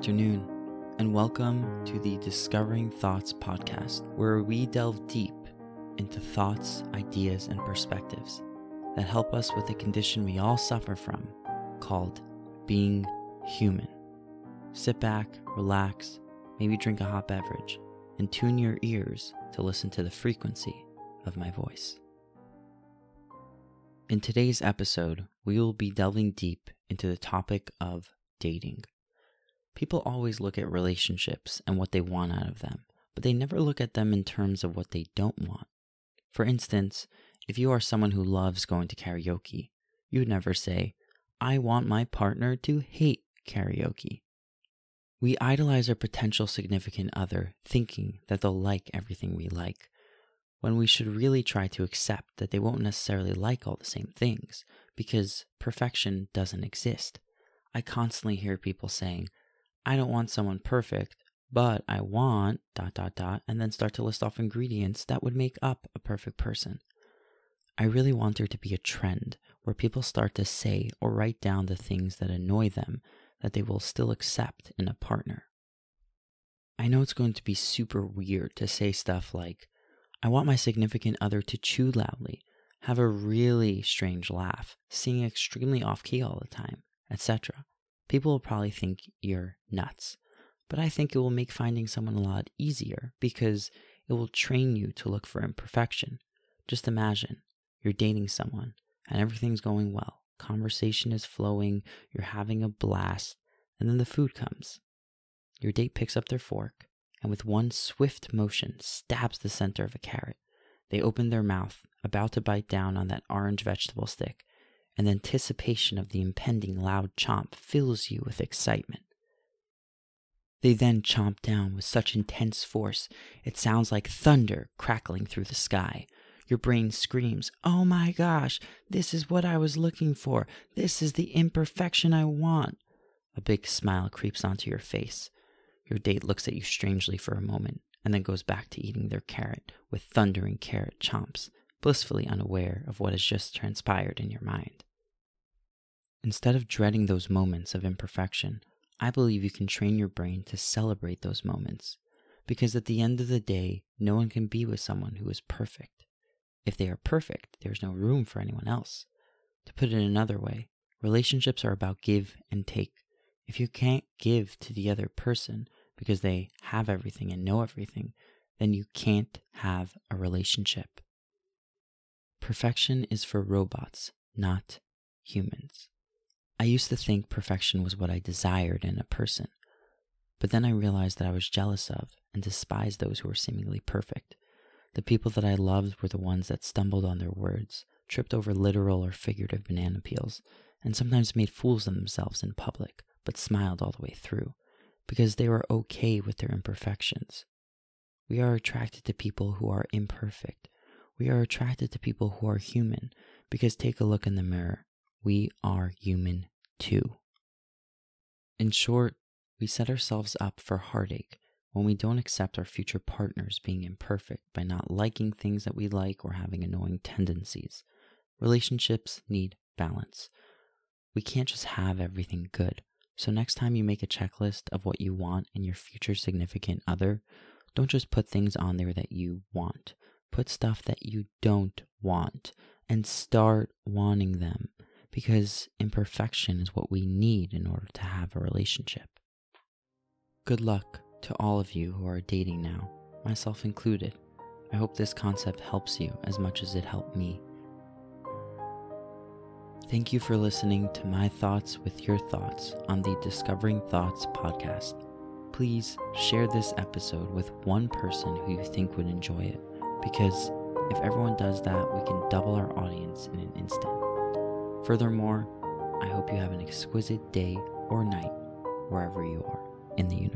afternoon, and welcome to the Discovering Thoughts podcast, where we delve deep into thoughts, ideas, and perspectives that help us with a condition we all suffer from called being human. Sit back, relax, maybe drink a hot beverage, and tune your ears to listen to the frequency of my voice. In today's episode, we will be delving deep into the topic of dating. People always look at relationships and what they want out of them, but they never look at them in terms of what they don't want. For instance, if you are someone who loves going to karaoke, you would never say, I want my partner to hate karaoke. We idolize our potential significant other, thinking that they'll like everything we like, when we should really try to accept that they won't necessarily like all the same things, because perfection doesn't exist. I constantly hear people saying, I don't want someone perfect, but I want dot dot dot, and then start to list off ingredients that would make up a perfect person. I really want there to be a trend where people start to say or write down the things that annoy them that they will still accept in a partner. I know it's going to be super weird to say stuff like, I want my significant other to chew loudly, have a really strange laugh, sing extremely off key all the time, etc. People will probably think you're nuts, but I think it will make finding someone a lot easier because it will train you to look for imperfection. Just imagine you're dating someone and everything's going well, conversation is flowing, you're having a blast, and then the food comes. Your date picks up their fork and with one swift motion stabs the center of a carrot. They open their mouth, about to bite down on that orange vegetable stick, and anticipation of the impending loud chomp fills you with excitement. They then chomp down with such intense force it sounds like thunder crackling through the sky. Your brain screams, Oh my gosh, this is what I was looking for. This is the imperfection I want. A big smile creeps onto your face. Your date looks at you strangely for a moment and then goes back to eating their carrot with thundering carrot chomps, blissfully unaware of what has just transpired in your mind. Instead of dreading those moments of imperfection, I believe you can train your brain to celebrate those moments. Because at the end of the day, no one can be with someone who is perfect. If they are perfect, there's no room for anyone else. To put it another way, relationships are about give and take. If you can't give to the other person, because they have everything and know everything, then you can't have a relationship. Perfection is for robots, not humans. I used to think perfection was what I desired in a person, but then I realized that I was jealous of and despised those who were seemingly perfect. The people that I loved were the ones that stumbled on their words, tripped over literal or figurative banana peels, and sometimes made fools of themselves in public, but smiled all the way through because they were okay with their imperfections. We are attracted to people who are imperfect. We are attracted to people who are human because take a look in the mirror. We are human too. In short, we set ourselves up for heartache when we don't accept our future partners being imperfect by not liking things that we like or having annoying tendencies. Relationships need balance. We can't just have everything good. So, next time you make a checklist of what you want in your future significant other, don't just put things on there that you want. Put stuff that you don't want and start wanting them because imperfection is what we need in order to have a relationship. Good luck to all of you who are dating now, myself included. I hope this concept helps you as much as it helped me. Thank you for listening to my thoughts with your thoughts on the Discovering Thoughts podcast. Please share this episode with one person who you think would enjoy it, because if everyone does that, we can double our audience in an instant. Furthermore, I hope you have an exquisite day or night wherever you are in the universe.